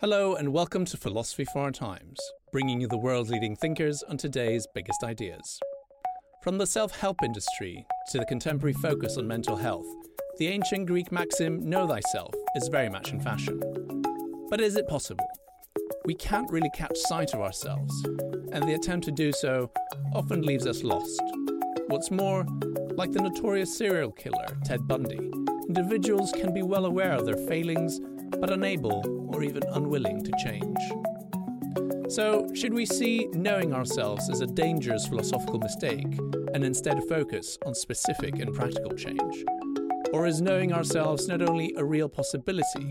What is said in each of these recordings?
Hello, and welcome to Philosophy for Our Times, bringing you the world's leading thinkers on today's biggest ideas. From the self help industry to the contemporary focus on mental health, the ancient Greek maxim, know thyself, is very much in fashion. But is it possible? We can't really catch sight of ourselves, and the attempt to do so often leaves us lost. What's more, like the notorious serial killer Ted Bundy, individuals can be well aware of their failings but unable or even unwilling to change. So, should we see knowing ourselves as a dangerous philosophical mistake and instead focus on specific and practical change? Or is knowing ourselves not only a real possibility,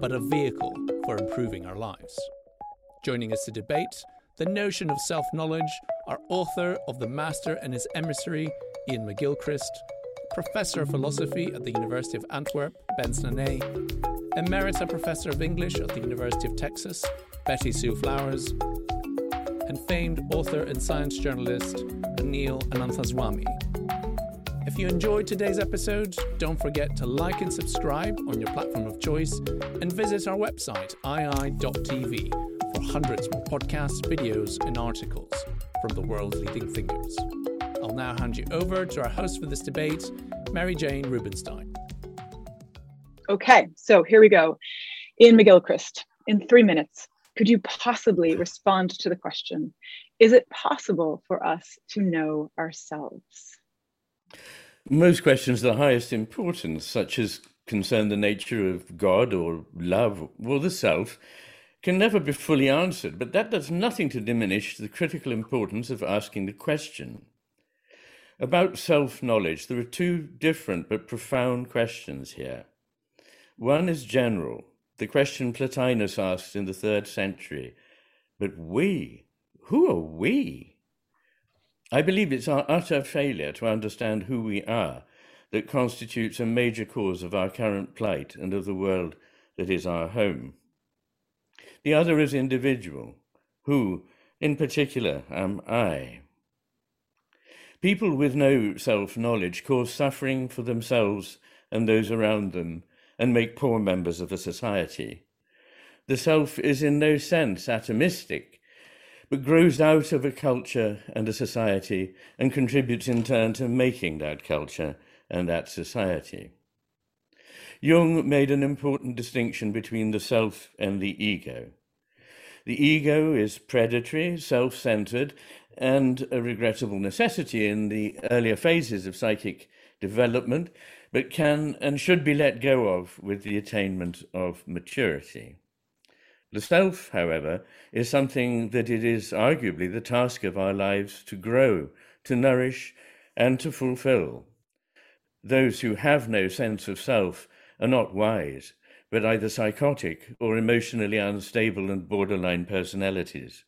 but a vehicle for improving our lives? Joining us to debate the notion of self knowledge are author of The Master and His Emissary, Iain McGilchrist, Professor of Philosophy at the University of Antwerp, Bence Nanay, Emerita Professor of English at the University of Texas, Betty Sue Flowers, and famed author and science journalist Anil Ananthaswamy. If you enjoyed today's episode, don't forget to like and subscribe on your platform of choice and visit our website, iai.tv, for hundreds more podcasts, videos, and articles from the world's leading thinkers. I'll now hand you over to our host for this debate, Mary Jane Rubenstein. Okay, so here we go. Iain McGilchrist, in three minutes, could you possibly respond to the question Is it possible for us to know ourselves? Most questions of the highest importance, such as concern the nature of God or love or the self, can never be fully answered, but that does nothing to diminish the critical importance of asking the question. About self knowledge, there are two different but profound questions here. One is general, the question Plotinus asked in the third century. But we, who are we? I believe it's our utter failure to understand who we are that constitutes a major cause of our current plight and of the world that is our home. The other is individual. Who, in particular, am I? People with no self knowledge cause suffering for themselves and those around them and make poor members of a society. The self is in no sense atomistic, but grows out of a culture and a society and contributes in turn to making that culture and that society. Jung made an important distinction between the self and the ego. The ego is predatory, self centered, and a regrettable necessity in the earlier phases of psychic development, but can and should be let go of with the attainment of maturity. The self, however, is something that it is arguably the task of our lives to grow, to nourish, and to fulfill. Those who have no sense of self are not wise, but either psychotic or emotionally unstable and borderline personalities.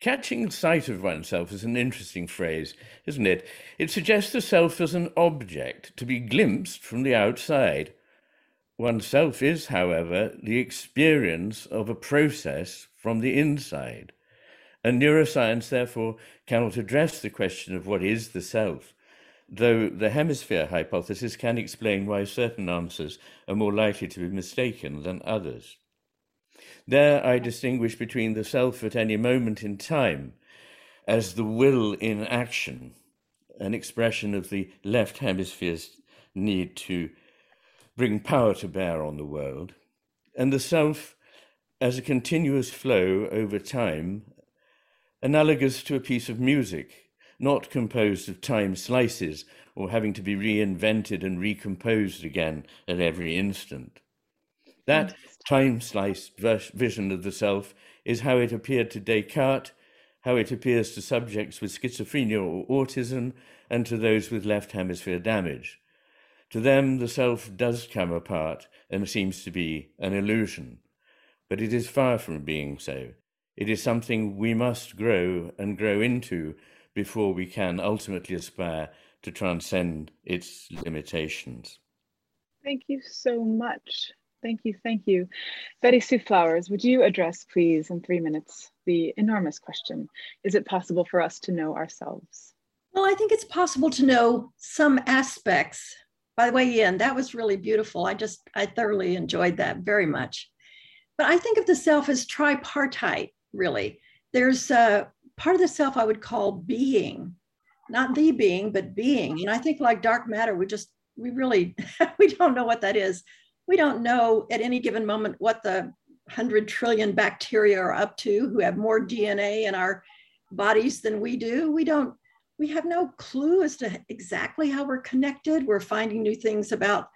Catching sight of oneself is an interesting phrase, isn't it? It suggests the self as an object to be glimpsed from the outside. Oneself is, however, the experience of a process from the inside. And neuroscience, therefore, cannot address the question of what is the self, though the hemisphere hypothesis can explain why certain answers are more likely to be mistaken than others. There I distinguish between the self at any moment in time as the will in action, an expression of the left hemisphere's need to bring power to bear on the world, and the self as a continuous flow over time, analogous to a piece of music, not composed of time slices or having to be reinvented and recomposed again at every instant. That time sliced vision of the self is how it appeared to Descartes, how it appears to subjects with schizophrenia or autism, and to those with left hemisphere damage. To them, the self does come apart and seems to be an illusion. But it is far from being so. It is something we must grow and grow into before we can ultimately aspire to transcend its limitations. Thank you so much. Thank you, thank you. Betty Sue Flowers, would you address, please, in three minutes, the enormous question Is it possible for us to know ourselves? Well, I think it's possible to know some aspects. By the way, Iain, that was really beautiful. I just, I thoroughly enjoyed that very much. But I think of the self as tripartite, really. There's a part of the self I would call being, not the being, but being. And I think like dark matter, we just, we really, we don't know what that is. We don't know at any given moment what the 100 trillion bacteria are up to who have more DNA in our bodies than we do. We don't, we have no clue as to exactly how we're connected. We're finding new things about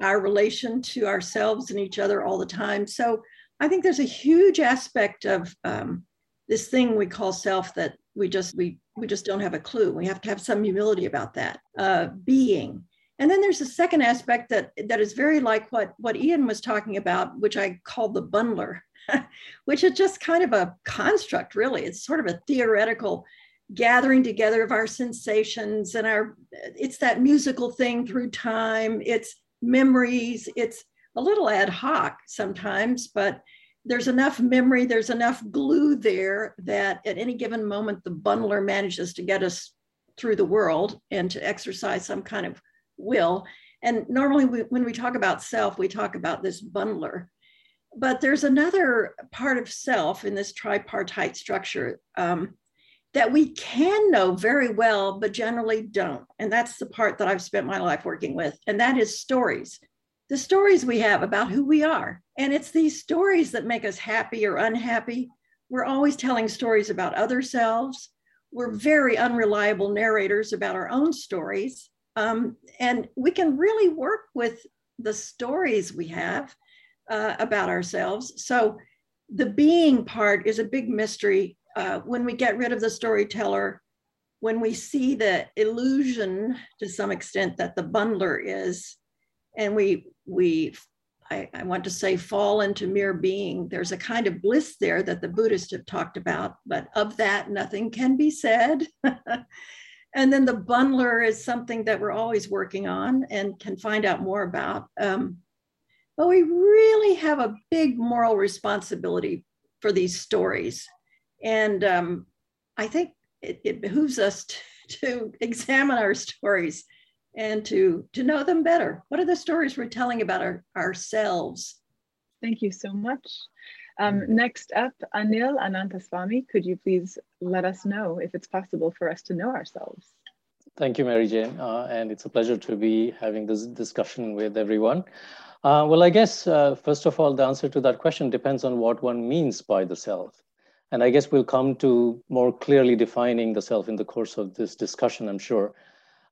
our relation to ourselves and each other all the time. So I think there's a huge aspect of um, this thing we call self that we just we we just don't have a clue. We have to have some humility about that uh, being. And then there's a second aspect that that is very like what what Iain was talking about, which I call the bundler, which is just kind of a construct, really. It's sort of a theoretical gathering together of our sensations and our it's that musical thing through time. It's memories. It's a little ad hoc sometimes, but there's enough memory, there's enough glue there that at any given moment, the bundler manages to get us through the world and to exercise some kind of will. And normally, we, when we talk about self, we talk about this bundler. But there's another part of self in this tripartite structure um, that we can know very well, but generally don't. And that's the part that I've spent my life working with, and that is stories the stories we have about who we are. And it's these stories that make us happy or unhappy. We're always telling stories about other selves. We're very unreliable narrators about our own stories. Um, and we can really work with the stories we have uh, about ourselves. So the being part is a big mystery. Uh, when we get rid of the storyteller, when we see the illusion to some extent that the bundler is, and we we I, I, want to say fall into mere being. There's a kind of bliss there that the Buddhists have talked about, but of that, nothing can be said. and then the bundler is something that we're always working on and can find out more about. Um, but we really have a big moral responsibility for these stories. And um, I think it, it behooves us to, to examine our stories and to to know them better. What are the stories we're telling about our, ourselves? Thank you so much. Um, next up, Anil Ananthaswamy, could you please let us know if it's possible for us to know ourselves? Thank you, Mary Jane, uh, and it's a pleasure to be having this discussion with everyone. Uh, well, I guess, uh, first of all, the answer to that question depends on what one means by the self. And I guess we'll come to more clearly defining the self in the course of this discussion, I'm sure.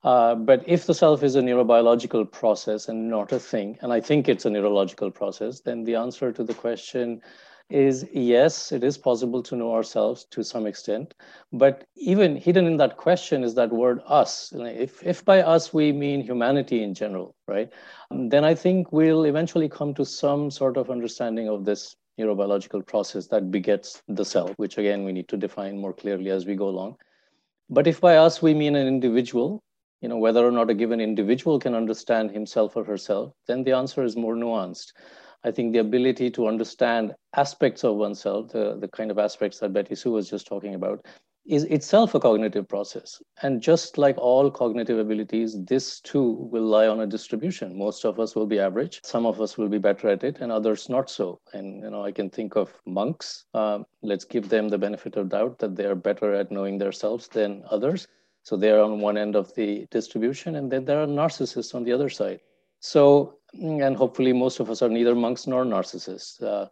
Uh, but if the self is a neurobiological process and not a thing, and I think it's a neurological process, then the answer to the question is yes, it is possible to know ourselves to some extent. But even hidden in that question is that word us. If, if by us we mean humanity in general, right, then I think we'll eventually come to some sort of understanding of this neurobiological process that begets the self, which again we need to define more clearly as we go along. But if by us we mean an individual, you know, whether or not a given individual can understand himself or herself, then the answer is more nuanced. I think the ability to understand aspects of oneself, the, the kind of aspects that Betty Sue was just talking about, is itself a cognitive process. And just like all cognitive abilities, this too will lie on a distribution. Most of us will be average. Some of us will be better at it, and others not so. And you know, I can think of monks. Uh, let's give them the benefit of doubt that they are better at knowing themselves than others. So they're on one end of the distribution, and then there are narcissists on the other side. So, and hopefully most of us are neither monks nor narcissists. Uh,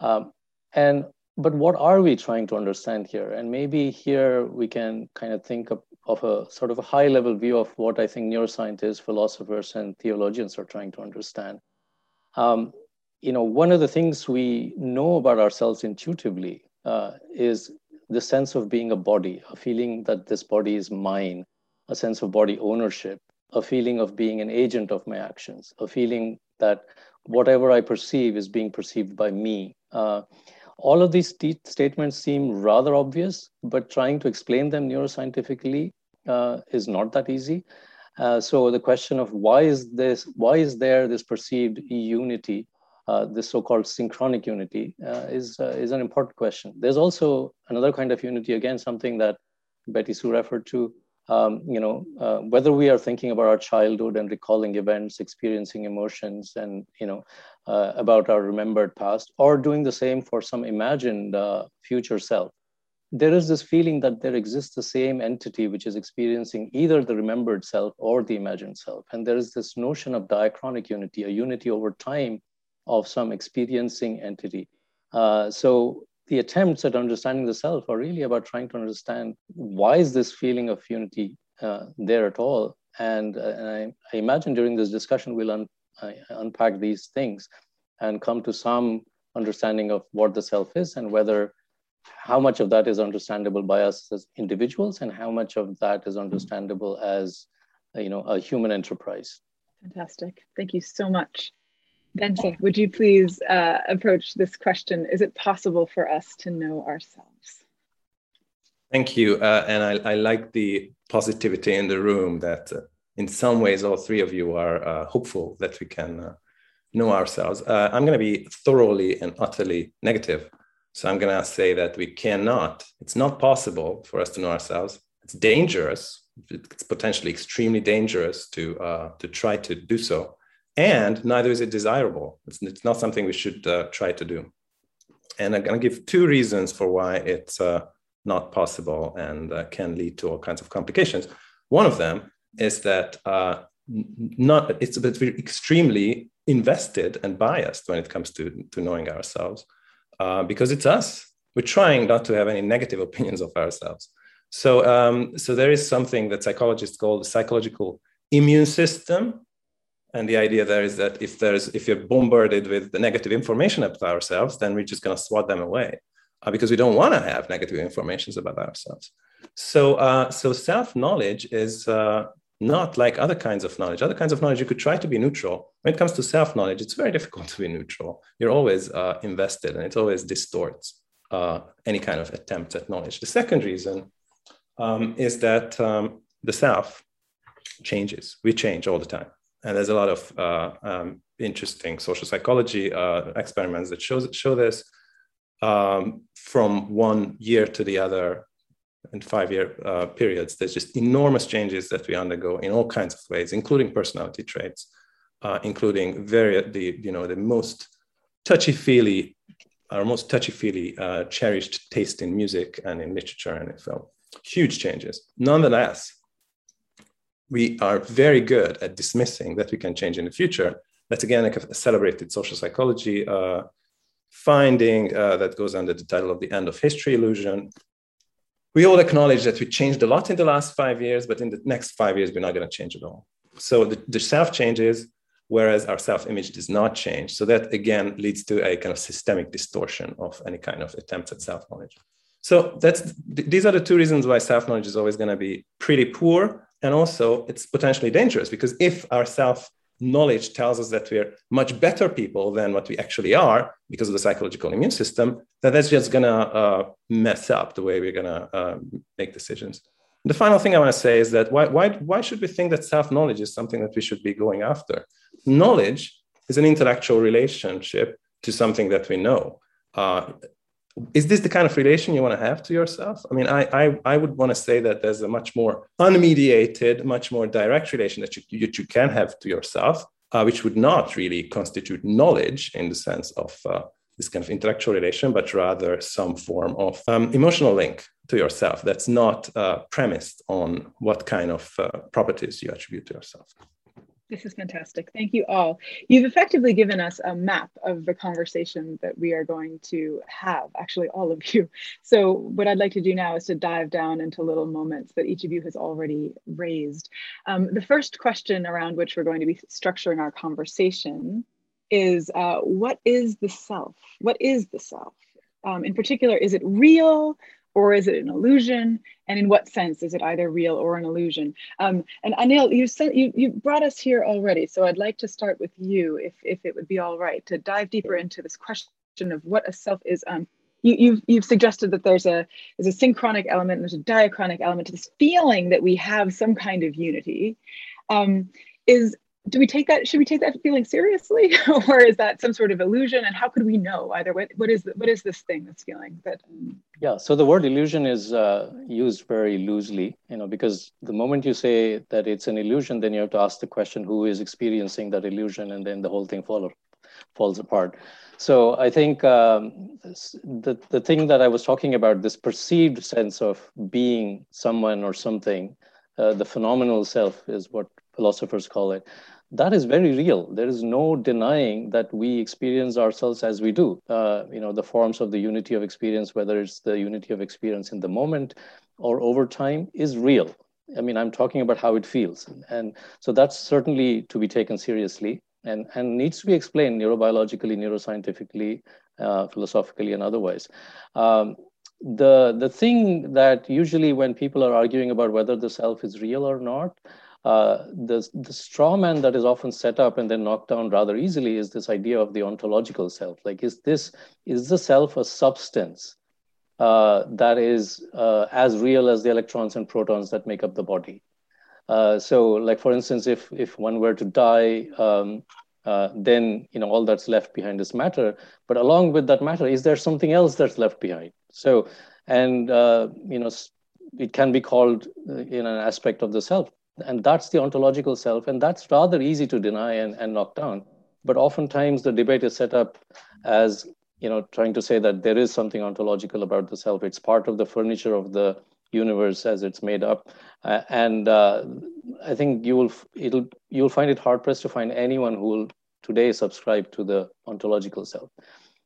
um, and but what are we trying to understand here? And maybe here we can kind of think of, of a sort of a high level view of what I think neuroscientists, philosophers, and theologians are trying to understand. Um, you know, one of the things we know about ourselves intuitively uh, is the sense of being a body, a feeling that this body is mine, a sense of body ownership, a feeling of being an agent of my actions, a feeling that whatever I perceive is being perceived by me. Uh, all of these st- statements seem rather obvious, but trying to explain them neuroscientifically uh, is not that easy. Uh, so the question of why is this, why is there this perceived unity, uh, this so-called synchronic unity, uh, is uh, is an important question. There's also another kind of unity, again, something that Betty Sue referred to, um, you know, uh, whether we are thinking about our childhood and recalling events, experiencing emotions, and you know, uh, about our remembered past, or doing the same for some imagined uh, future self, there is this feeling that there exists the same entity which is experiencing either the remembered self or the imagined self, and there is this notion of diachronic unity, a unity over time of some experiencing entity. Uh, so the attempts at understanding the self are really about trying to understand why is this feeling of unity uh, there at all? And, uh, and I, I, imagine during this discussion we'll un, uh, unpack these things and come to some understanding of what the self is and whether how much of that is understandable by us as individuals and how much of that is understandable as you know a human enterprise. Fantastic. Thank you so much Bence, would you please uh, approach this question? Is it possible for us to know ourselves? Thank you. Uh, and I, I, like the positivity in the room that uh, in some ways all three of you are uh, hopeful that we can uh, know ourselves. Uh, I'm going to be thoroughly and utterly negative. So I'm going to say that we cannot, it's not possible for us to know ourselves. It's dangerous. It's potentially extremely dangerous to, to try to do so and neither is it desirable. It's, it's not something we should uh, try to do. And I'm going to give two reasons for why it's uh, not possible and uh, can lead to all kinds of complications. One of them is that uh, not it's a we're extremely invested and biased when it comes to, to knowing ourselves uh, because it's us. We're trying not to have any negative opinions of ourselves. So, um, so there is something that psychologists call the psychological immune system, and the idea there is that if there's if you're bombarded with the negative information about ourselves, then we're just going to swat them away uh, because we don't want to have negative informations about ourselves. So uh, so self knowledge is uh, not like other kinds of knowledge. Other kinds of knowledge you could try to be neutral. When it comes to self knowledge, it's very difficult to be neutral. You're always uh, invested, and it always distorts uh, any kind of attempt at knowledge. The second reason um, is that um, the self changes. We change all the time and there's a lot of uh, um, interesting social psychology uh, experiments that shows show this um, from one year to the other in five year uh, periods. There's just enormous changes that we undergo in all kinds of ways, including personality traits, uh, including very the you know the most touchy feely, our most touchy feely uh, cherished taste in music and in literature and in film. Huge changes. Nonetheless, we are very good at dismissing that we can change in the future. That's again like a celebrated social psychology uh, finding uh, that goes under the title of the end of history illusion. We all acknowledge that we changed a lot in the last five years, but in the next five years, we're not going to change at all. So the, the self changes, whereas our self image does not change. So that again leads to a kind of systemic distortion of any kind of attempts at self knowledge. So that's these are the two reasons why self knowledge is always going to be pretty poor and also, it's potentially dangerous because if our self knowledge tells us that we're much better people than what we actually are because of the psychological immune system, then that's just going to uh, mess up the way we're going to uh, make decisions. The final thing I want to say is that why, why, why should we think that self knowledge is something that we should be going after? Knowledge is an intellectual relationship to something that we know. Uh, is this the kind of relation you want to have to yourself? I mean, I, I, I would want to say that there's a much more unmediated, much more direct relation that you, that you can have to yourself, uh, which would not really constitute knowledge in the sense of uh, this kind of intellectual relation, but rather some form of um, emotional link to yourself that's not uh, premised on what kind of uh, properties you attribute to yourself. This is fantastic. Thank you all. You've effectively given us a map of the conversation that we are going to have, actually, all of you. So, what I'd like to do now is to dive down into little moments that each of you has already raised. Um, the first question around which we're going to be structuring our conversation is uh, what is the self? What is the self? Um, in particular, is it real? Or is it an illusion? And in what sense is it either real or an illusion? Um, and Anil, you sent you you brought us here already, so I'd like to start with you, if if it would be all right, to dive deeper into this question of what a self is. Um, you, have you've, you've suggested that there's a there's a synchronic element, and there's a diachronic element to this feeling that we have some kind of unity. Um, is do we take that should we take that feeling seriously? Or is that some sort of illusion? And how could we know either what, what is the, what is this thing that's feeling that um... yeah so the word illusion is uh, used very loosely you know because the moment you say that it's an illusion then you have to ask the question who is experiencing that illusion? And then the whole thing fall, falls apart. So i think um, the, the thing that i was talking about this perceived sense of being someone or something uh, the phenomenal self is what philosophers call it that is very real. There is no denying that we experience ourselves as we do. Uh, you know, the forms of the unity of experience, whether it's the unity of experience in the moment or over time, is real. I mean, I'm talking about how it feels. And so that's certainly to be taken seriously and, and needs to be explained neurobiologically, neuroscientifically, uh, philosophically, and otherwise. Um, the, the thing that usually when people are arguing about whether the self is real or not, uh, the, the straw man that is often set up and then knocked down rather easily is this idea of the ontological self. Like, is this, is the self a substance uh, that is uh, as real as the electrons and protons that make up the body? Uh, so, like, for instance, if, if one were to die, um, uh, then you know all that's left behind is matter. But along with that matter, is there something else that's left behind? So, and uh, you know, it can be called in an aspect of the self and that's the ontological self. And that's rather easy to deny and, and knock down. But oftentimes the debate is set up as you know trying to say that there is something ontological about the self. It's part of the furniture of the universe as it's made up. Uh, and uh, I think you will it'll you'll find it hard pressed to find anyone who will today subscribe to the ontological self.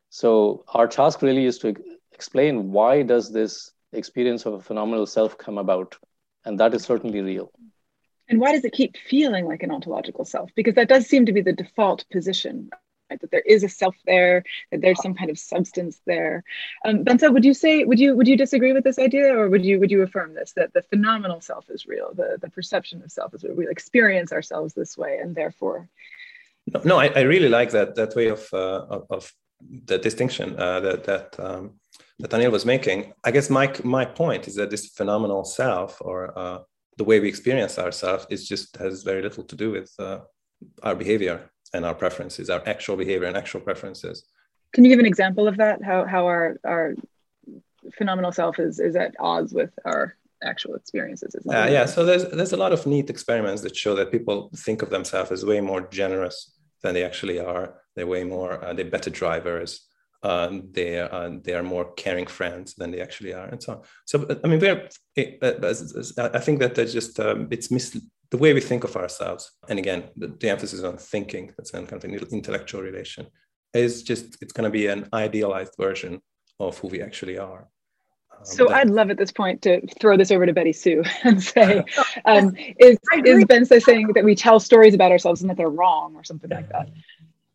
So our task really is to explain why does this experience of a phenomenal self come about, and that is certainly real. And why does it keep feeling like an ontological self? Because that does seem to be the default position, right? That there is a self there, that there's some kind of substance there. Um, Bence, would you say, would you would you disagree with this idea, or would you would you affirm this that the phenomenal self is real, the the perception of self is real, we experience ourselves this way, and therefore. No, no I, I really like that that way of uh, of, the distinction uh, that that. Um, that Anil was making, I guess my my point is that this phenomenal self, or uh, the way we experience ourselves is just has very little to do with uh, our behavior and our preferences, our actual behavior and actual preferences. Can you give an example of that? How how our our phenomenal self is is at odds with our actual experiences? Uh, yeah, so there's there's a lot of neat experiments that show that people think of themselves as way more generous than they actually are. They're way more uh, they're better drivers um, they are uh, they are more caring friends than they actually are, and so on. So I mean, we're I think that there's just um, it's mis- the way we think of ourselves, and again, the, the emphasis on thinking that's kind of an intellectual relation is just it's going to be an idealized version of who we actually are. Um, so that, I'd love at this point to throw this over to Betty Sue and say, um, is is Ben saying that we tell stories about ourselves and that they're wrong or something like that?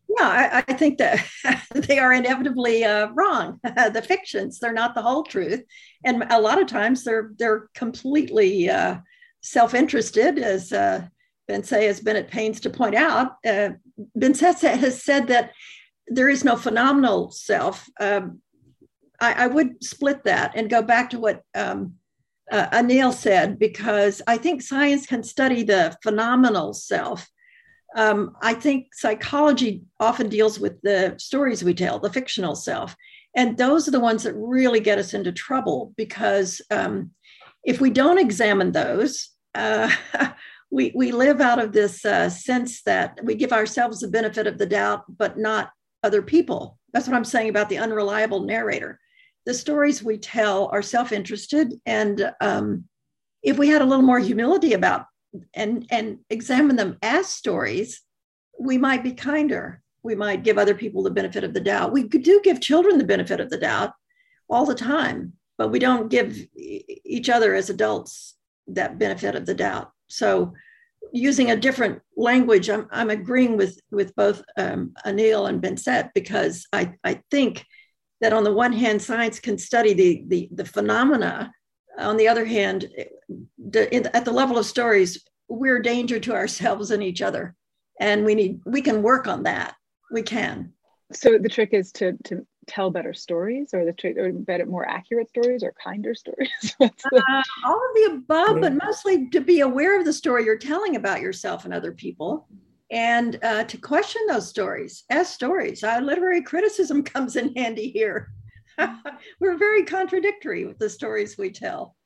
Yeah, I, I think that they are inevitably uh, wrong. the fictions, they're not the whole truth, and a lot of times they're they're completely uh, self-interested, as uh, Bence has been at pains to point out. Uh, Bence has said that there is no phenomenal self. Um, I, I, would split that and go back to what um, uh, Anil said, because I think science can study the phenomenal self um, I think psychology often deals with the stories we tell, the fictional self. And those are the ones that really get us into trouble because um, if we don't examine those, uh, we, we live out of this uh, sense that we give ourselves the benefit of the doubt, but not other people. That's what I'm saying about the unreliable narrator. The stories we tell are self interested. And um, if we had a little more humility about and and examine them as stories, we might be kinder. We might give other people the benefit of the doubt. We do give children the benefit of the doubt all the time, but we don't give each other as adults that benefit of the doubt. So, using a different language, I'm, I'm agreeing with with both um, Anil and Bence because I I think that on the one hand, science can study the the, the phenomena. On the other hand, the, in, at the level of stories, we're a danger to ourselves and each other, and we need we can work on that. We can. So the trick is to to tell better stories or the trick or better more accurate stories or kinder stories? Uh, all of the above but mostly to be aware of the story you're telling about yourself and other people and uh, to question those stories. As stories uh, literary criticism comes in handy here we're very contradictory with the stories we tell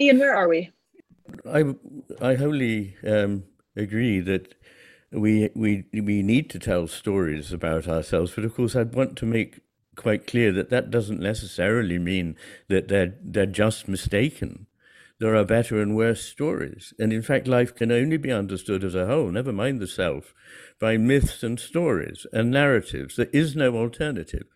iain where are we i i wholly um, agree that we we we need to tell stories about ourselves, but of course, I'd want to make quite clear that that doesn't necessarily mean that they're they're just mistaken. There are better and worse stories, and in fact, life can only be understood as a whole. Never mind the self, by myths and stories and narratives. There is no alternative.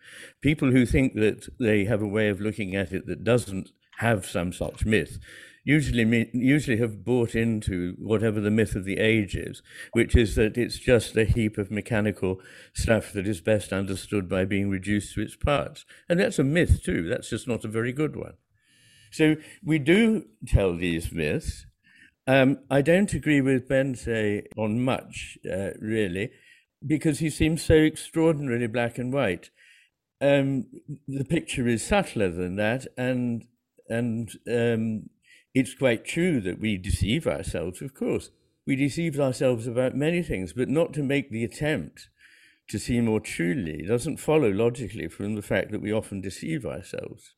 People who think that they have a way of looking at it that doesn't have some such myth usually usually have bought into whatever the myth of the age is, which is that it's just a heap of mechanical stuff that is best understood by being reduced to its parts. And that's a myth too. That's just not a very good one. So we do tell these myths. Um, I don't agree with Bence on much, uh, really, because he seems so extraordinarily black and white. Um, the picture is subtler than that, and and um, it's quite true that we deceive ourselves, of course. We deceive ourselves about many things, but not to make the attempt to see more truly doesn't follow logically from the fact that we often deceive ourselves.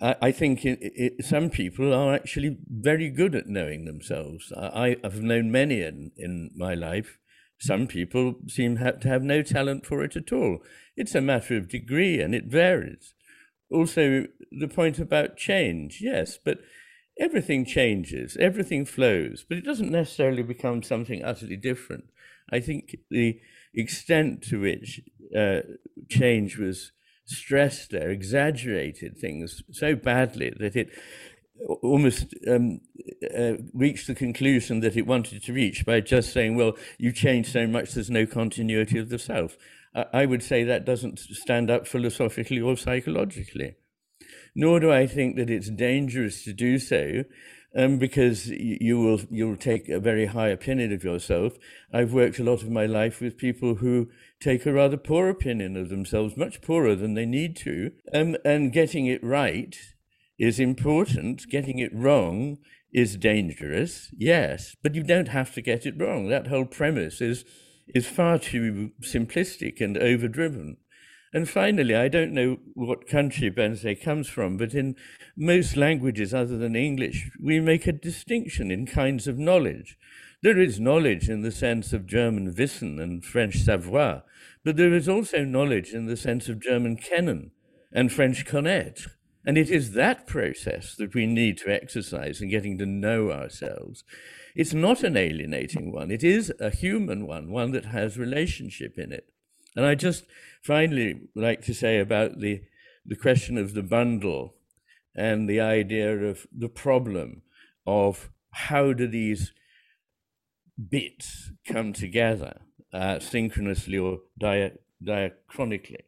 I, I think it, it, some people are actually very good at knowing themselves. I, have known many in, in my life. Some people seem ha- to have no talent for it at all. It's a matter of degree and it varies. Also, the point about change, yes, but everything changes, everything flows, but it doesn't necessarily become something utterly different. I think the extent to which uh, change was stressed there exaggerated things so badly that it almost um, uh, reached the conclusion that it wanted to reach by just saying, well, you change so much, there's no continuity of the self. I, I would say that doesn't stand up philosophically or psychologically nor do I think that it's dangerous to do so. Um, because you will you'll take a very high opinion of yourself. I've worked a lot of my life with people who take a rather poor opinion of themselves, much poorer than they need to. Um, and getting it right is important. Getting it wrong is dangerous, yes, but you don't have to get it wrong. That whole premise is is far too simplistic and overdriven. And finally, I don't know what country Bence comes from, but in most languages other than English, we make a distinction in kinds of knowledge. There is knowledge in the sense of German Wissen and French savoir, but there is also knowledge in the sense of German kennen and French connaître. And it is that process that we need to exercise in getting to know ourselves. It's not an alienating one, it is a human one, one that has relationship in it. And I just finally like to say about the, the question of the bundle and the idea of the problem of how do these bits come together uh, synchronously or dia- diachronically.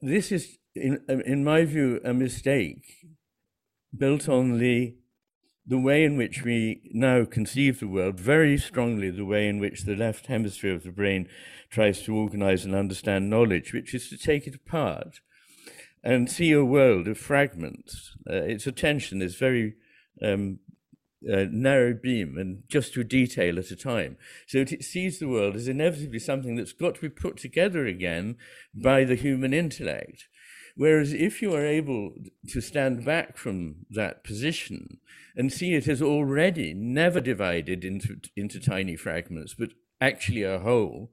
This is, in, in my view, a mistake built on the the way in which we now conceive the world, very strongly the way in which the left hemisphere of the brain tries to organize and understand knowledge, which is to take it apart and see a world of fragments. Uh, its attention is very um, uh, narrow beam and just to detail at a time. So it sees the world as inevitably something that's got to be put together again by the human intellect. Whereas if you are able to stand back from that position and see it as already never divided into, into tiny fragments, but actually a whole,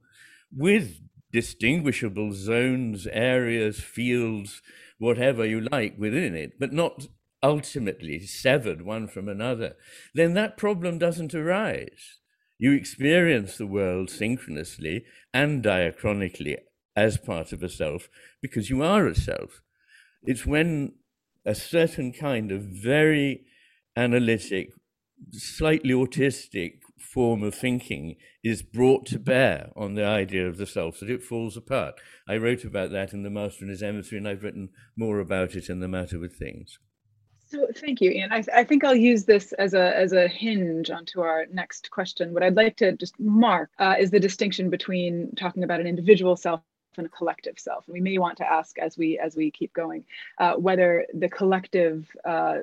with distinguishable zones, areas, fields, whatever you like within it, but not ultimately severed one from another, then that problem doesn't arise. You experience the world synchronously and diachronically as part of a self because you are a self. It's when a certain kind of very analytic, slightly autistic form of thinking is brought to bear on the idea of the self that it falls apart. I wrote about that in The Master and His Emissary, and I've written more about it in The Matter with Things. So thank you, Iain. I, I think I'll use this as a as a hinge onto our next question. What I'd like to just mark uh, is the distinction between talking about an individual self and a collective self. And we may want to ask as we as we keep going uh, whether the collective uh,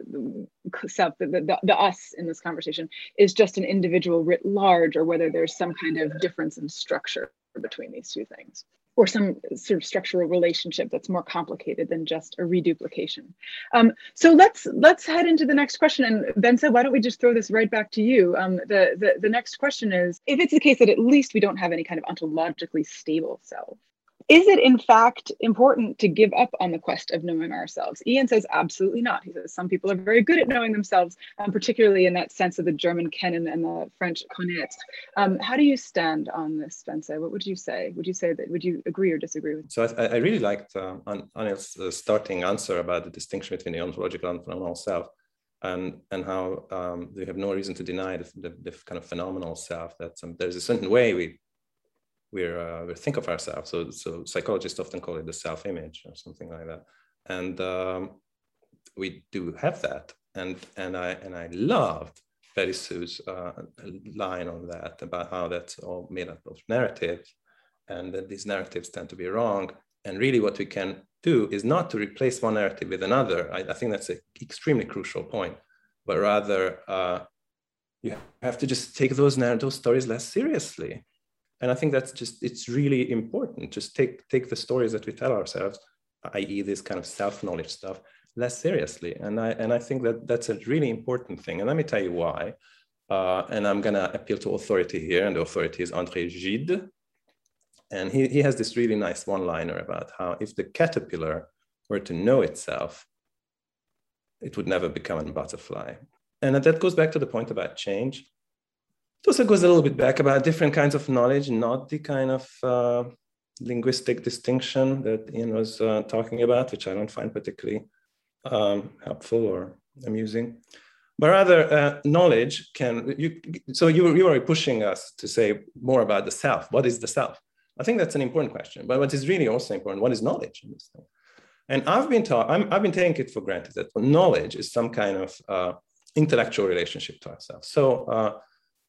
self, the, the, the, us in this conversation, is just an individual writ large, or whether there's some kind of difference in structure between these two things or some sort of structural relationship that's more complicated than just a reduplication. Um, so let's let's head into the next question. And Bence, why don't we just throw this right back to you? Um, the, the the next question is: If it's the case that at least we don't have any kind of ontologically stable self, is it in fact important to give up on the quest of knowing ourselves? Iain says absolutely not. He says some people are very good at knowing themselves, um, particularly in that sense of the German kennen and the French connaître. Um, how do you stand on this, Spencer? What would you say? Would you say that? Would you agree or disagree with? So I, I really liked uh, Anil's uh, starting answer about the distinction between the ontological and phenomenal self. And, and how um, have no reason to deny the, the, the kind of phenomenal self that um, there's a certain way we we're, uh, we think of ourselves. So, so psychologists often call it the self-image or something like that. And um, we do have that. And, and, I, and I loved Betty Sue's uh, line on that about how that's all made up of narratives and that these narratives tend to be wrong. And really what we can do is not to replace one narrative with another. I, I think that's an extremely crucial point, but rather uh, you have to just take those, those stories less seriously and i think that's just it's really important. Just take take the stories that we tell ourselves i.e this kind of self-knowledge stuff less seriously. And i and i think that that's a really important thing. And let me tell you why. Uh, and i'm going to appeal to authority here and the authority is andre gide. And he, he has this really nice one liner about how if the caterpillar were to know itself it would never become a butterfly. And that goes back to the point about change it also goes a little bit back about different kinds of knowledge, not the kind of uh, linguistic distinction that Iain was uh, talking about, which I don't find particularly um, helpful or amusing. But rather, uh, knowledge can, you, so you, you are pushing us to say more about the self. What is the self? I think that's an important question. But what is really also important, what is knowledge in this thing? And I've been taught, i have been taking it for granted that knowledge is some kind of uh, intellectual relationship to ourselves. So uh,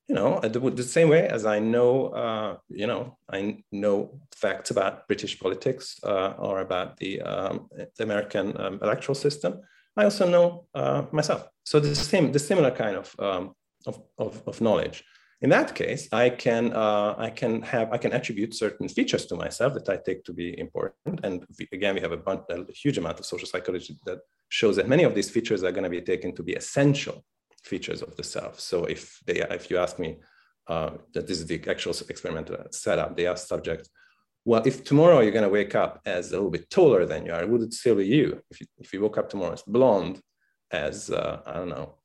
you know, the, same way as I know, uh, you know, I know facts about British politics uh, or about the, um, the American um, electoral system, I also know uh, myself. So the same, the similar kind of, um, of, of, of, knowledge. In that case, I can, uh, I can have, I can attribute certain features to myself that I take to be important. And again, we have a, bunch, a huge amount of social psychology that shows that many of these features are going to be taken to be essential features of the self. So if they, if you ask me, uh, that this is the actual experimental setup, they ask subjects, well, if tomorrow you're going to wake up as a little bit taller than you are, would it still be you? If you, if you woke up tomorrow as blonde, as, uh, I don't know,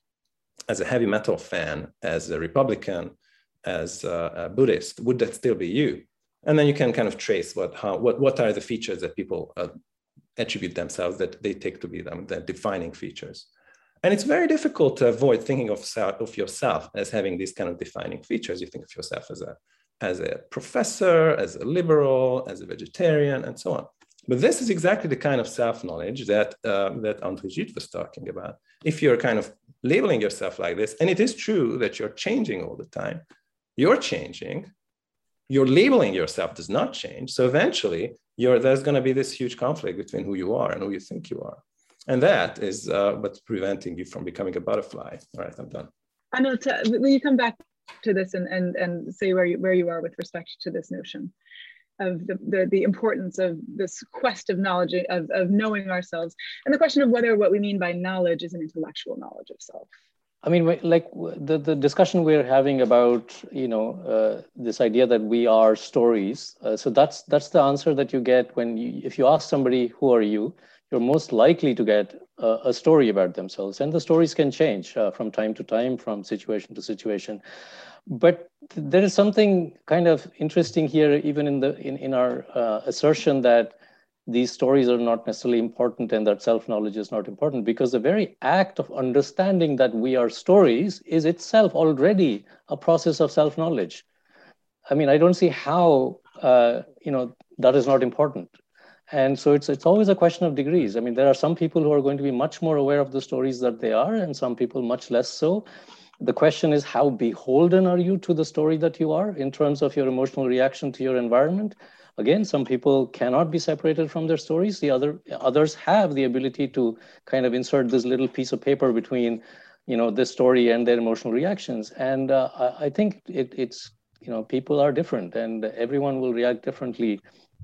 as a heavy metal fan, as a Republican, as a, a Buddhist, would that still be you? And then you can kind of trace what, how, what, what are the features that people uh, attribute themselves that they take to be them, the defining features. And it's very difficult to avoid thinking of, of yourself as having these kind of defining features. You think of yourself as a, as a professor, as a liberal, as a vegetarian, and so on. But this is exactly the kind of self-knowledge that, uh, that Gide was talking about. If you're kind of labeling yourself like this, and it is true that you're changing all the time, you're changing, your labeling yourself does not change. So eventually, there's going to be this huge conflict between who you are and who you think you are. And that is uh, what's preventing you from becoming a butterfly. All right, I'm done. I know. will you come back to this and, and, and say where you, where you are with respect to this notion of the, the, the importance of this quest of knowledge, of, of knowing ourselves, and the question of whether what we mean by knowledge is an intellectual knowledge of self? I mean, like the, the discussion we're having about, you know, uh, this idea that we are stories. Uh, so that's that's the answer that you get when you, if you ask somebody, who are you? You're most likely to get a, a story about themselves. And the stories can change uh, from time to time, from situation to situation. But there is something kind of interesting here, even in the in, in our uh, assertion that these stories are not necessarily important and that self-knowledge is not important because the very act of understanding that we are stories is itself already a process of self-knowledge i mean i don't see how uh, you know that is not important and so it's it's always a question of degrees. I mean there are some people who are going to be much more aware of the stories that they are and some people much less so. The question is how beholden are you to the story that you are in terms of your emotional reaction to your environment? Again some people cannot be separated from their stories. The other others have the ability to kind of insert this little piece of paper between you know this story and their emotional reactions. And uh, I, I, think it, it's you know people are different and everyone will react differently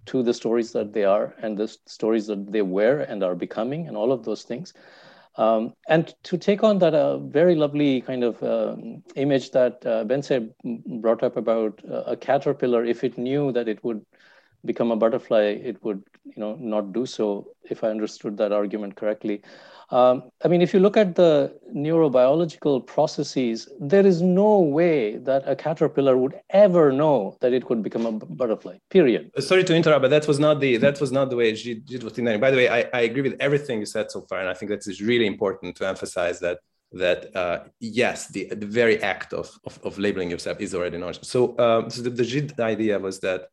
to the stories that they are and the stories that they were and are becoming and all of those things um, and to take on that uh, very lovely kind of um, image that uh, Bence brought up about uh, a caterpillar, if it knew that it would become a butterfly, it would you know not do so. If I understood that argument correctly, um, I mean, if you look at the neurobiological processes, there is no way that a caterpillar would ever know that it could become a butterfly. Period. Uh, sorry to interrupt, but that was not the that was not the way Jit was. By the way, I, I agree with everything you said so far, and I think that is really important to emphasize that that uh, yes, the, the very act of, of, of labeling yourself is already knowledge. So, um, so the, the idea was that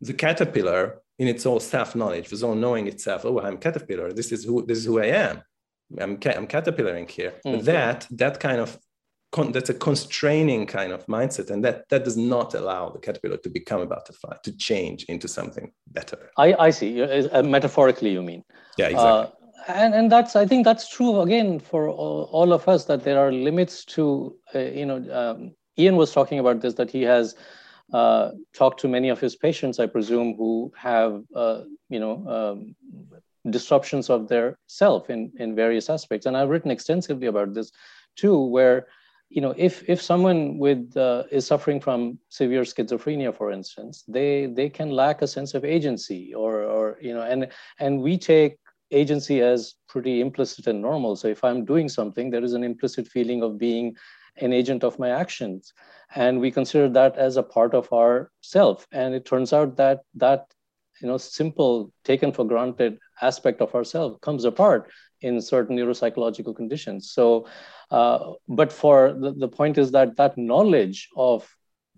the caterpillar in its own self-knowledge, its own knowing itself, oh, I'm caterpillar, this is who this is who I am. I'm, ca- I'm caterpillaring here. Mm-hmm. That that kind of con- that's a constraining kind of mindset, and that that does not allow the caterpillar to become a butterfly, to change into something better. I, I see. Uh, metaphorically, you mean? Yeah, exactly. Uh, and and that's I think that's true again for all, all of us that there are limits to uh, you know um, Iain was talking about this that he has uh, talked to many of his patients, I presume, who have uh, you know um, disruptions of their self in in various aspects. And I've written extensively about this too, where you know if if someone with uh, is suffering from severe schizophrenia, for instance, they they can lack a sense of agency, or or you know, and and we take agency as pretty implicit and normal. So if I'm doing something, there is an implicit feeling of being an agent of my actions. And we consider that as a part of our self. And it turns out that that you know simple taken for granted aspect of ourself comes apart in certain neuropsychological conditions. So uh, but for the, the point is that that knowledge of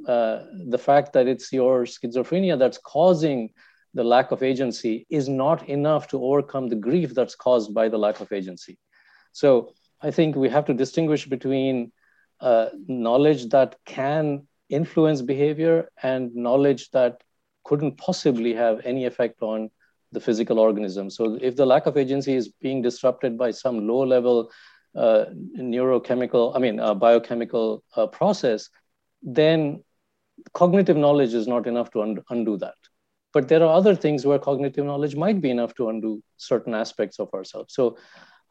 uh, the fact that it's your schizophrenia that's causing the lack of agency is not enough to overcome the grief that's caused by the lack of agency. So i think we have to distinguish between uh, knowledge that can influence behavior and knowledge that couldn't possibly have any effect on the physical organism. So, if the lack of agency is being disrupted by some low level uh, neurochemical, I mean, uh, biochemical uh, process, then cognitive knowledge is not enough to un- undo that. But there are other things where cognitive knowledge might be enough to undo certain aspects of ourselves. So,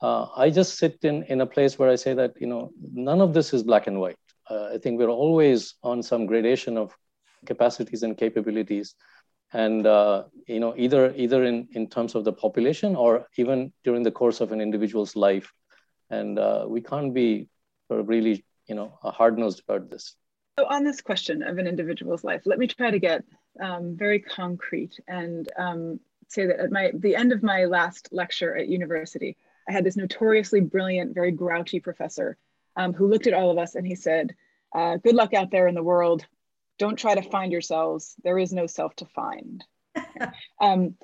uh, I just sit in, in a place where I say that, you know, none of this is black and white. Uh, I think we're always on some gradation of capacities and capabilities. And, uh, you know, either, either in, in terms of the population or even during the course of an individual's life. And uh, we can't be really, you know, hard-nosed about this. So on this question of an individual's life, let me try to get um, very concrete and um, say that at my the end of my last lecture at university, I had this notoriously brilliant, very grouchy professor um, who looked at all of us and he said, uh, Good luck out there in the world. Don't try to find yourselves. There is no self to find. um,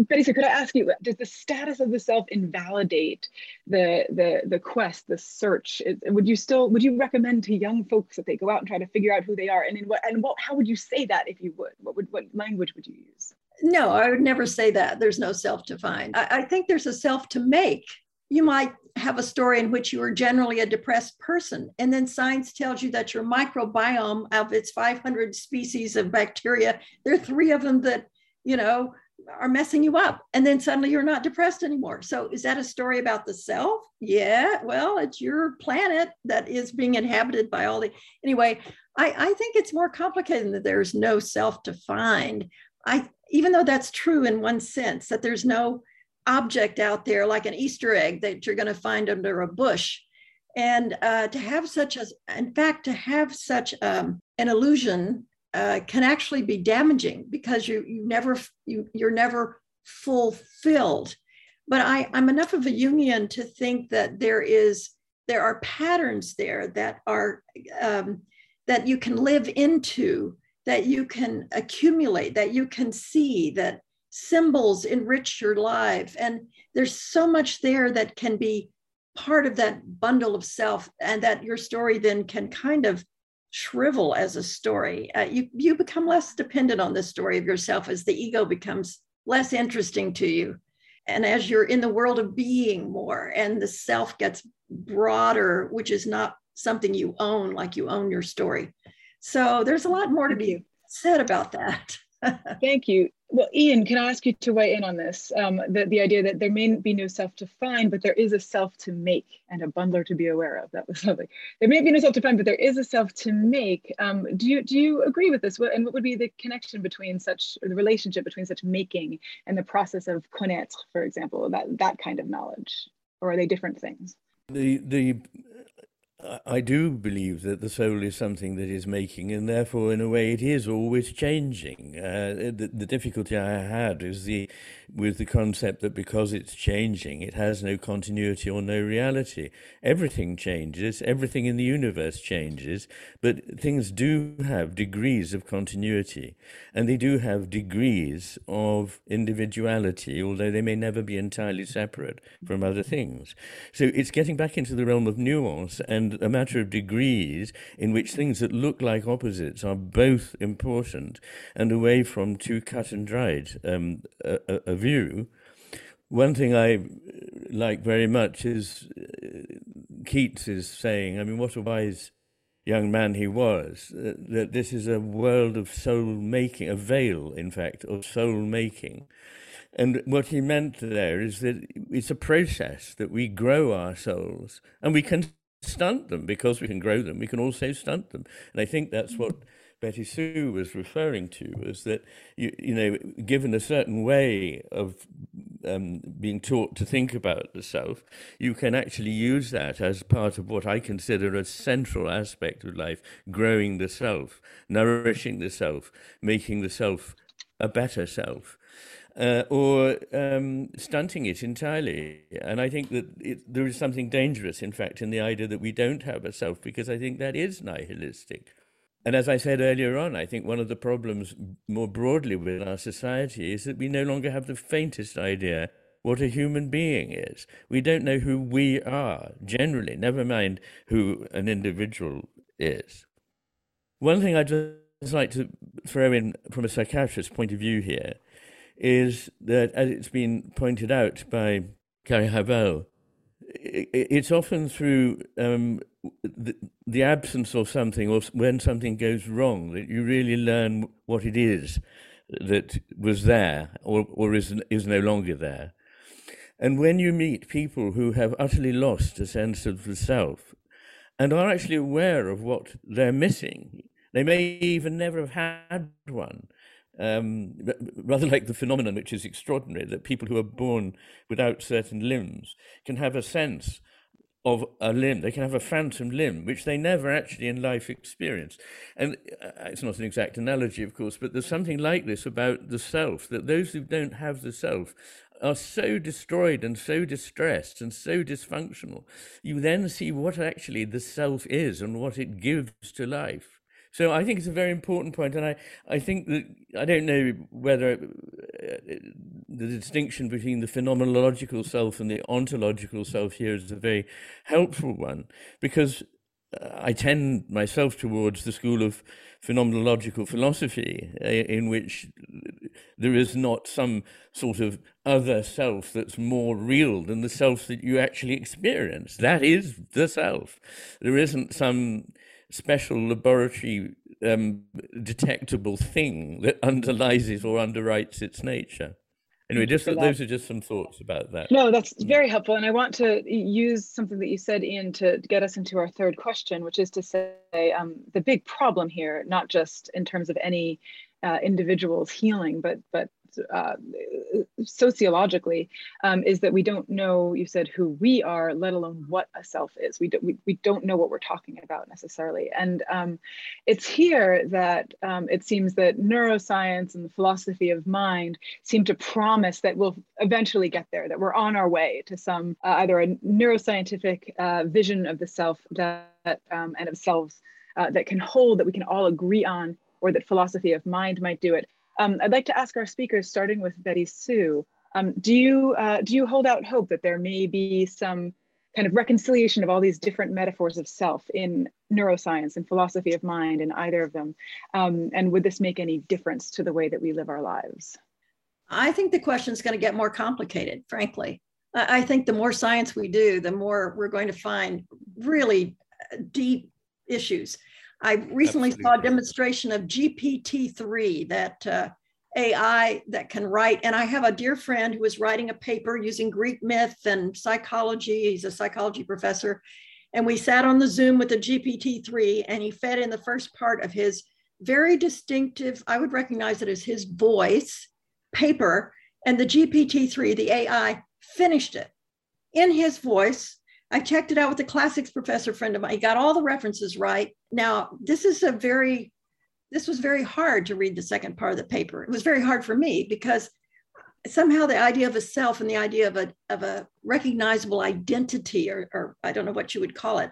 Betty, so could I ask you, does the status of the self invalidate the the the quest, the search? would you still would you recommend to young folks that they go out and try to figure out who they are? And in what and what how would you say that if you would? What would what language would you use? No, I would never say that. There's no self to find. I, I think there's a self to make. You might have a story in which you are generally a depressed person, and then science tells you that your microbiome of its 500 species of bacteria, there are three of them that, you know, are messing you up and then suddenly you're not depressed anymore so is that a story about the self yeah well it's your planet that is being inhabited by all the anyway i, I think it's more complicated that there's no self to find i even though that's true in one sense that there's no object out there like an Easter egg that you're going to find under a bush. And uh, to have such as, in fact, to have such um, an illusion uh, can actually be damaging because you you never you you're never fulfilled. But I, I'm enough of a Jungian to think that there is there are patterns there that are um, that you can live into, that you can accumulate, that you can see, that symbols enrich your life. And there's so much there that can be part of that bundle of self, and that your story then can kind of shrivel as a story. Uh, you, you become less dependent on the story of yourself as the ego becomes less interesting to you. And as you're in the world of being more, and the self gets broader, which is not something you own like you own your story. So there's a lot more to be said about that. Thank you. Well, Iain, can I ask you to weigh in on this? Um, the, the idea that there may be no self to find, but there is a self to make and a bundler to be aware of. That was lovely. There may be no self to find, but there is a self to make. Um, do you do you agree with this? And what would be the connection between such, or the relationship between such making and the process of connaître, for example, that that kind of knowledge, or are they different things? The the I do believe that the soul is something that is making, and therefore, in a way, it is always changing. Uh, the, the, difficulty I had is the with the concept that because it's changing, it has no continuity or no reality. Everything changes, everything in the universe changes, but things do have degrees of continuity, and they do have degrees of individuality, although they may never be entirely separate from other things. So it's getting back into the realm of nuance and a matter of degrees in which things that look like opposites are both important and away from too cut and dried um, a, a, view. One thing I like very much is uh, Keats is saying, I mean, what a wise young man he was, uh, that this is a world of soul making, a vale, in fact, of soul making. And what he meant there is that it's a process that we grow our souls and we can stunt them because we can grow them. We can also stunt them, and I think that's what Betty Sue was referring to was that you you know given a certain way of um, being taught to think about the self, you can actually use that as part of what I consider a central aspect of life: growing the self, nourishing the self, making the self a better self uh, or um, stunting it entirely. And I think that it, there is something dangerous, in fact, in the idea that we don't have a self, because I think that is nihilistic. And as I said earlier on, I think one of the problems more broadly with our society is that we no longer have the faintest idea what a human being is. We don't know who we are, generally, never mind who an individual is. One thing I'd just like to throw in from a psychiatrist's point of view here is that, as it's been pointed out by Carrie Havel, it's often through um, the, the, absence of something or when something goes wrong that you really learn what it is that was there or, or is, is no longer there. And when you meet people who have utterly lost a sense of the self and are actually aware of what they're missing, they may even never have had one, um, rather like the phenomenon which is extraordinary that people who are born without certain limbs can have a sense of a limb. They can have a phantom limb, which they never actually in life experience. And uh, it's not an exact analogy, of course, but there's something like this about the self that those who don't have the self are so destroyed and so distressed and so dysfunctional. You then see what actually the self is and what it gives to life. So I think it's a very important point, and I, I think that I don't know whether uh, the distinction between the phenomenological self and the ontological self here is a very helpful one, because uh, I tend myself towards the school of phenomenological philosophy, uh, in which there is not some sort of other self that's more real than the self that you actually experience. That is the self. There isn't some special laboratory um, detectable thing that underlies it or underwrites its nature. Anyway, just those are just some thoughts about that. No, that's mm. very helpful. And I want to use something that you said, Iain, to get us into our third question, which is to say um, the big problem here, not just in terms of any uh, individual's healing, but but uh, sociologically um, is that we don't know you said who we are let alone what a self is. We, do, we, we don't know what we're talking about necessarily. And um, it's here that um, it seems that neuroscience and the philosophy of mind seem to promise that we'll eventually get there that we're on our way to some uh, either a neuroscientific uh, vision of the self that um, and of selves uh, that can hold that we can all agree on or that philosophy of mind might do it um, I'd like to ask our speakers, starting with Betty Sue, um, do, you, uh, do you hold out hope that there may be some kind of reconciliation of all these different metaphors of self in neuroscience and philosophy of mind in either of them? Um, and would this make any difference to the way that we live our lives? I think the question is going to get more complicated, frankly. I think the more science we do, the more we're going to find really uh, deep issues. I recently Absolutely. saw a demonstration of GPT-3, that uh, AI that can write. And I have a dear friend who is writing a paper using Greek myth and psychology. He's a psychology professor. And we sat on the Zoom with the GPT-3 and he fed in the first part of his very distinctive, I would recognize it as his voice paper. And the GPT-3, the AI, finished it in his voice I checked it out with a classics professor friend of mine. He got all the references right. Now, this is a very, this was very hard to read the second part of the paper. It was very hard for me because somehow the idea of a self and the idea of a, of a recognizable identity, or, or I don't know what you would call it,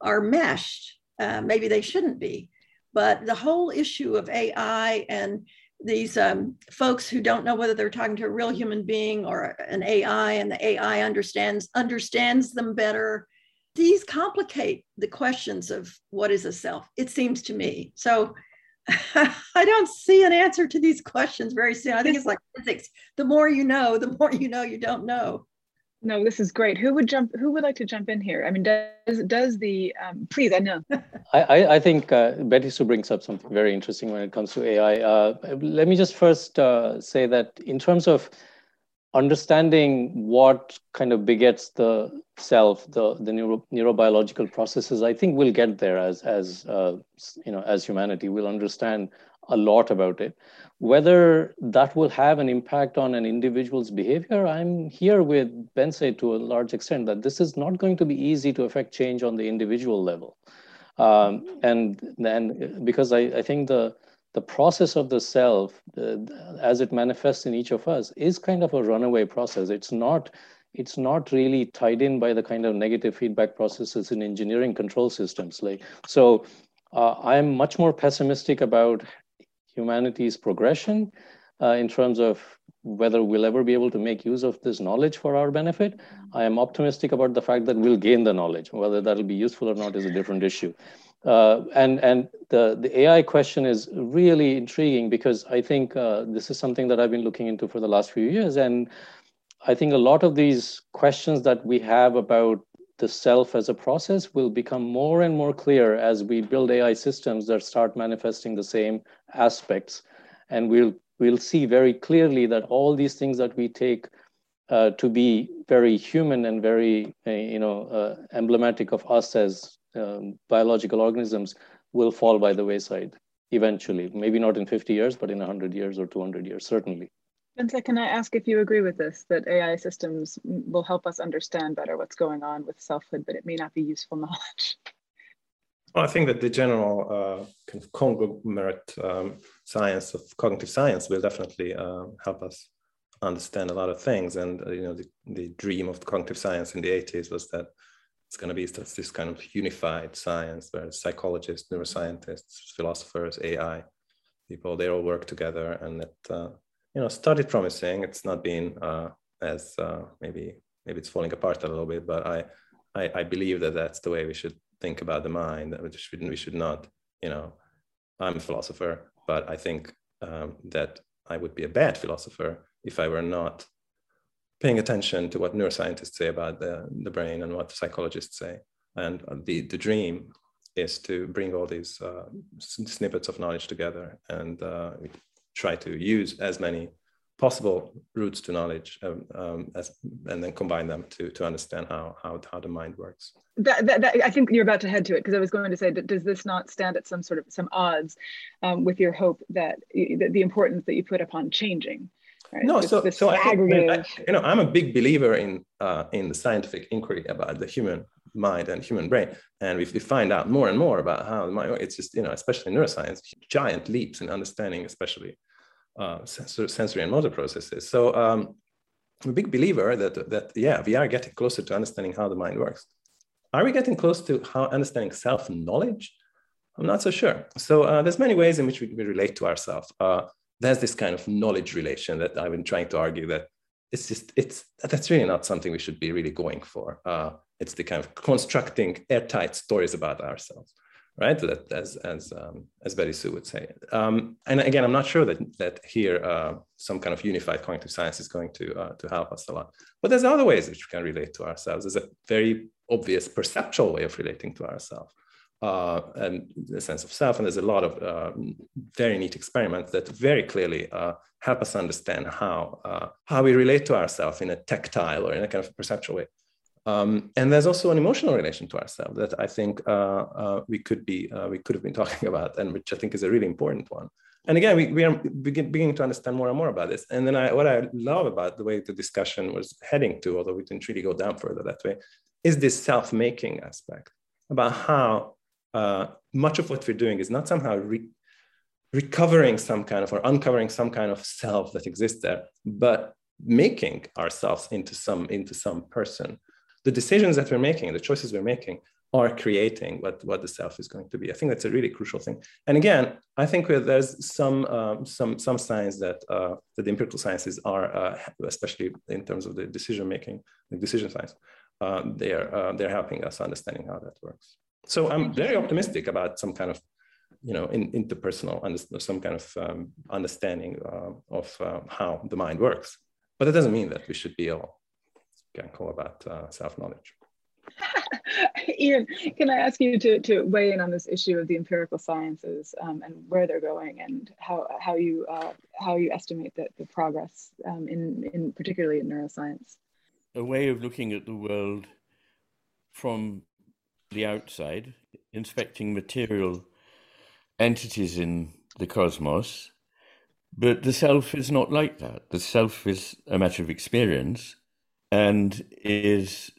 are meshed. Uh, maybe they shouldn't be. But the whole issue of AI and these um, folks who don't know whether they're talking to a real human being or an AI, and the AI understands understands them better. These complicate the questions of what is a self. It seems to me so. I don't see an answer to these questions very soon. I think it's like physics. The more you know, the more you know you don't know no, this is great. Who would jump? Who would like to jump in here? I mean, does does the um, please? I know. I I think uh, Betty Sue brings up something very interesting when it comes to AI. Uh, let me just first uh, say that in terms of understanding what kind of begets the self, the the neuro, neurobiological processes, I think we'll get there as as uh, you know as humanity. We'll understand a lot about it. Whether that will have an impact on an individual's behavior, I'm here with Bence to a large extent that this is not going to be easy to affect change on the individual level. Um, and then because I, I think the the process of the self uh, as it manifests in each of us is kind of a runaway process it's not it's not really tied in by the kind of negative feedback processes in engineering control systems like so uh, i'm much more pessimistic about humanity's progression uh, in terms of whether we'll ever be able to make use of this knowledge for our benefit. I am optimistic about the fact that we'll gain the knowledge. Whether that'll be useful or not is a different issue. Uh, and and the, the AI question is really intriguing because I think uh, this is something that I've been looking into for the last few years. And I think a lot of these questions that we have about the self as a process will become more and more clear as we build AI systems that start manifesting the same aspects. And we'll, we'll see very clearly that all these things that we take uh, to be very human and very, uh, you know, uh, emblematic of us as um, biological organisms will fall by the wayside eventually. Maybe not in 50 years, but in 100 years or 200 years, certainly. Bence, can I ask if you agree with this, that AI systems will help us understand better what's going on with selfhood, but it may not be useful knowledge? Well, I think that the general uh, kind of conglomerate um, science of cognitive science will definitely uh, help us understand a lot of things. And uh, you know, the, the dream of cognitive science in the 80s was that it's going to be this, this kind of unified science where psychologists, neuroscientists, philosophers, AI people, they all work together and that uh, you know started promising. It's not been uh, as uh, maybe maybe it's falling apart a little bit, but I, I, I believe that that's the way we should think about the mind. That we shouldn't we should not you know I'm a philosopher, but I think um, that I would be a bad philosopher if I were not paying attention to what neuroscientists say about the, the brain and what psychologists say. And the, the dream is to bring all these uh, snippets of knowledge together and uh, try to use as many possible routes to knowledge um, um, as, and then combine them to, to understand how, how, how the mind works. That, that, that, I think you're about to head to it because I was going to say, does this not stand at some sort of some odds um, with your hope that the, the importance that you put upon changing? Right? No, This- so so I, mean, I, you know, I'm a big believer in uh, in the scientific inquiry about the human mind and human brain, and if we find out more and more about how the mind, it's just you know especially neuroscience, giant leaps in understanding, especially uh, sensor, sensory and motor processes. So um, I'm a big believer that that yeah we are getting closer to understanding how the mind works. Are we getting close to how understanding self knowledge? I'm not so sure. So uh, there's many ways in which we, we relate to ourselves. Uh, there's this kind of knowledge relation that I've been trying to argue that it's just it's that's really not something we should be really going for. Uh, it's the kind of constructing airtight stories about ourselves, right? That as as um, as Betty Sue would say. Um, and again, I'm not sure that that here uh, some kind of unified cognitive science is going to uh, to help us a lot. But there's other ways which we can relate to ourselves. There's a very obvious perceptual way of relating to ourselves uh, and the sense of self. And there's a lot of uh, very neat experiments that very clearly uh, help us understand how uh, how we relate to ourselves in a tactile or in a kind of perceptual way. Um, and there's also an emotional relation to ourselves that I think uh, uh, we could be we could have been talking about, and which I think is a really important one. And again, we, we are begin, beginning to understand more and more about this. And then I, what I love about the way the discussion was heading to, although we didn't really go down further that way, is this self-making aspect about how uh, much of what we're doing is not somehow re- recovering some kind of or uncovering some kind of self that exists there, but making ourselves into some into some person. The decisions that we're making, the choices we're making, are creating what, what the self is going to be. I think that's a really crucial thing. And again, I think there's some um, some some science that uh, that the empirical sciences are, uh, especially in terms of the decision making, the decision science, uh, they're uh, they're helping us understanding how that works. So I'm very optimistic about some kind of, you know, in, interpersonal, under, some kind of um, understanding uh, of uh, how the mind works. But it doesn't mean that we should be all call about uh, self-knowledge. Iain, can I ask you to, to weigh in on this issue of the empirical sciences um, and where they're going and how, how you uh, how you estimate that the progress um, in, in particularly in neuroscience? A way of looking at the world from the outside, inspecting material entities in the cosmos. But the self is not like that. The self is a matter of experience and is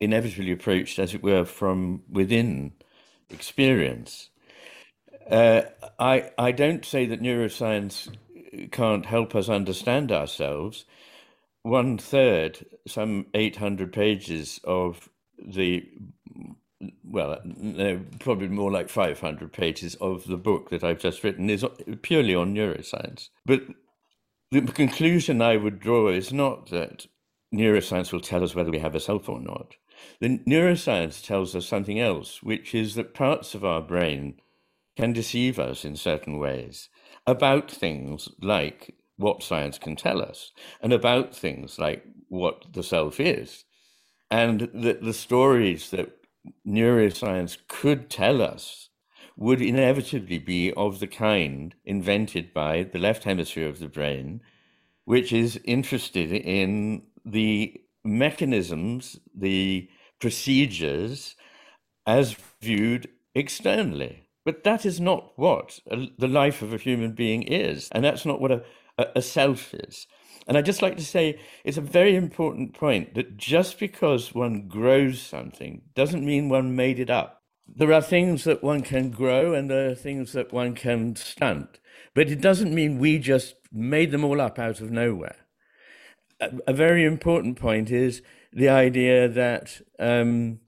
inevitably approached, as it were, from within experience. Uh, I, I don't say that neuroscience can't help us understand ourselves. One third, some 800 pages of the well, uh, no, probably more like 500 pages of the book that I've just written is purely on neuroscience. But the conclusion I would draw is not that neuroscience will tell us whether we have a self or not. The neuroscience tells us something else, which is that parts of our brain can deceive us in certain ways about things like what science can tell us and about things like what the self is. And that the stories that neuroscience could tell us would inevitably be of the kind invented by the left hemisphere of the brain, which is interested in the mechanisms, the procedures as viewed externally. But that is not what the life of a human being is. And that's not what a, a, self is. And I'd just like to say it's a very important point that just because one grows something doesn't mean one made it up. There are things that one can grow and there are things that one can stunt, but it doesn't mean we just made them all up out of nowhere. A, a very important point is the idea that um,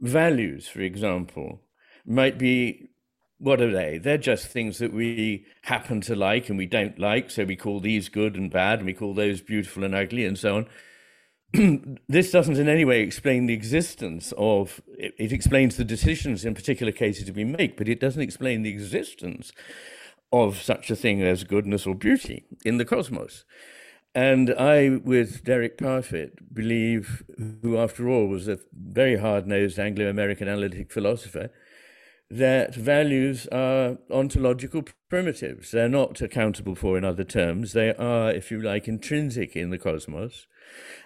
values, for example, might be what are they? They're just things that we happen to like and we don't like. So we call these good and bad, and we call those beautiful and ugly, and so on. this doesn't in any way explain the existence of it, it, explains the decisions in particular cases we make, but it doesn't explain the existence of such a thing as goodness or beauty in the cosmos. And I, with Derek Parfit, believe, who after all was a very hard nosed Anglo American analytic philosopher, that values are ontological primitives. They're not accountable for in other terms. They are, if you like, intrinsic in the cosmos.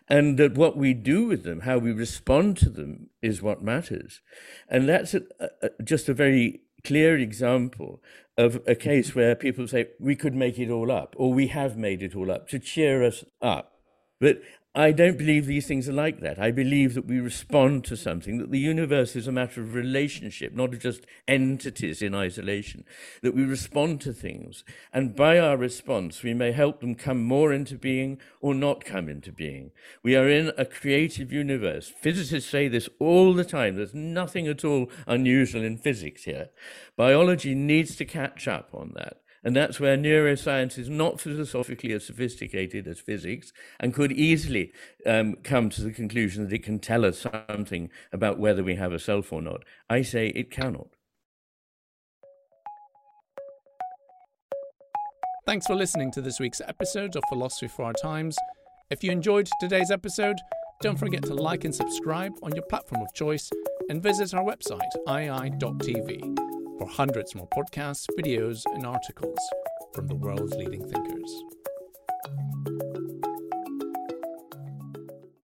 And that what we do with them, how we respond to them, is what matters. And that's a, a, just a very clear example of a case where people say we could make it all up or we have made it all up to cheer us up. But I don't believe these things are like that. I believe that we respond to something, that the universe is a matter of relationship, not just entities in isolation, that we respond to things. And by our response, we may help them come more into being or not come into being. We are in a creative universe. Physicists say this all the time. There's nothing at all unusual in physics here. Biology needs to catch up on that. And that's where neuroscience is not philosophically as sophisticated as physics and could easily um, come to the conclusion that it can tell us something about whether we have a self or not. I say it cannot. Thanks for listening to this week's episode of Philosophy for Our Times. If you enjoyed today's episode, don't forget to like and subscribe on your platform of choice and visit our website, iai.tv for hundreds more podcasts, videos, and articles from the world's leading thinkers.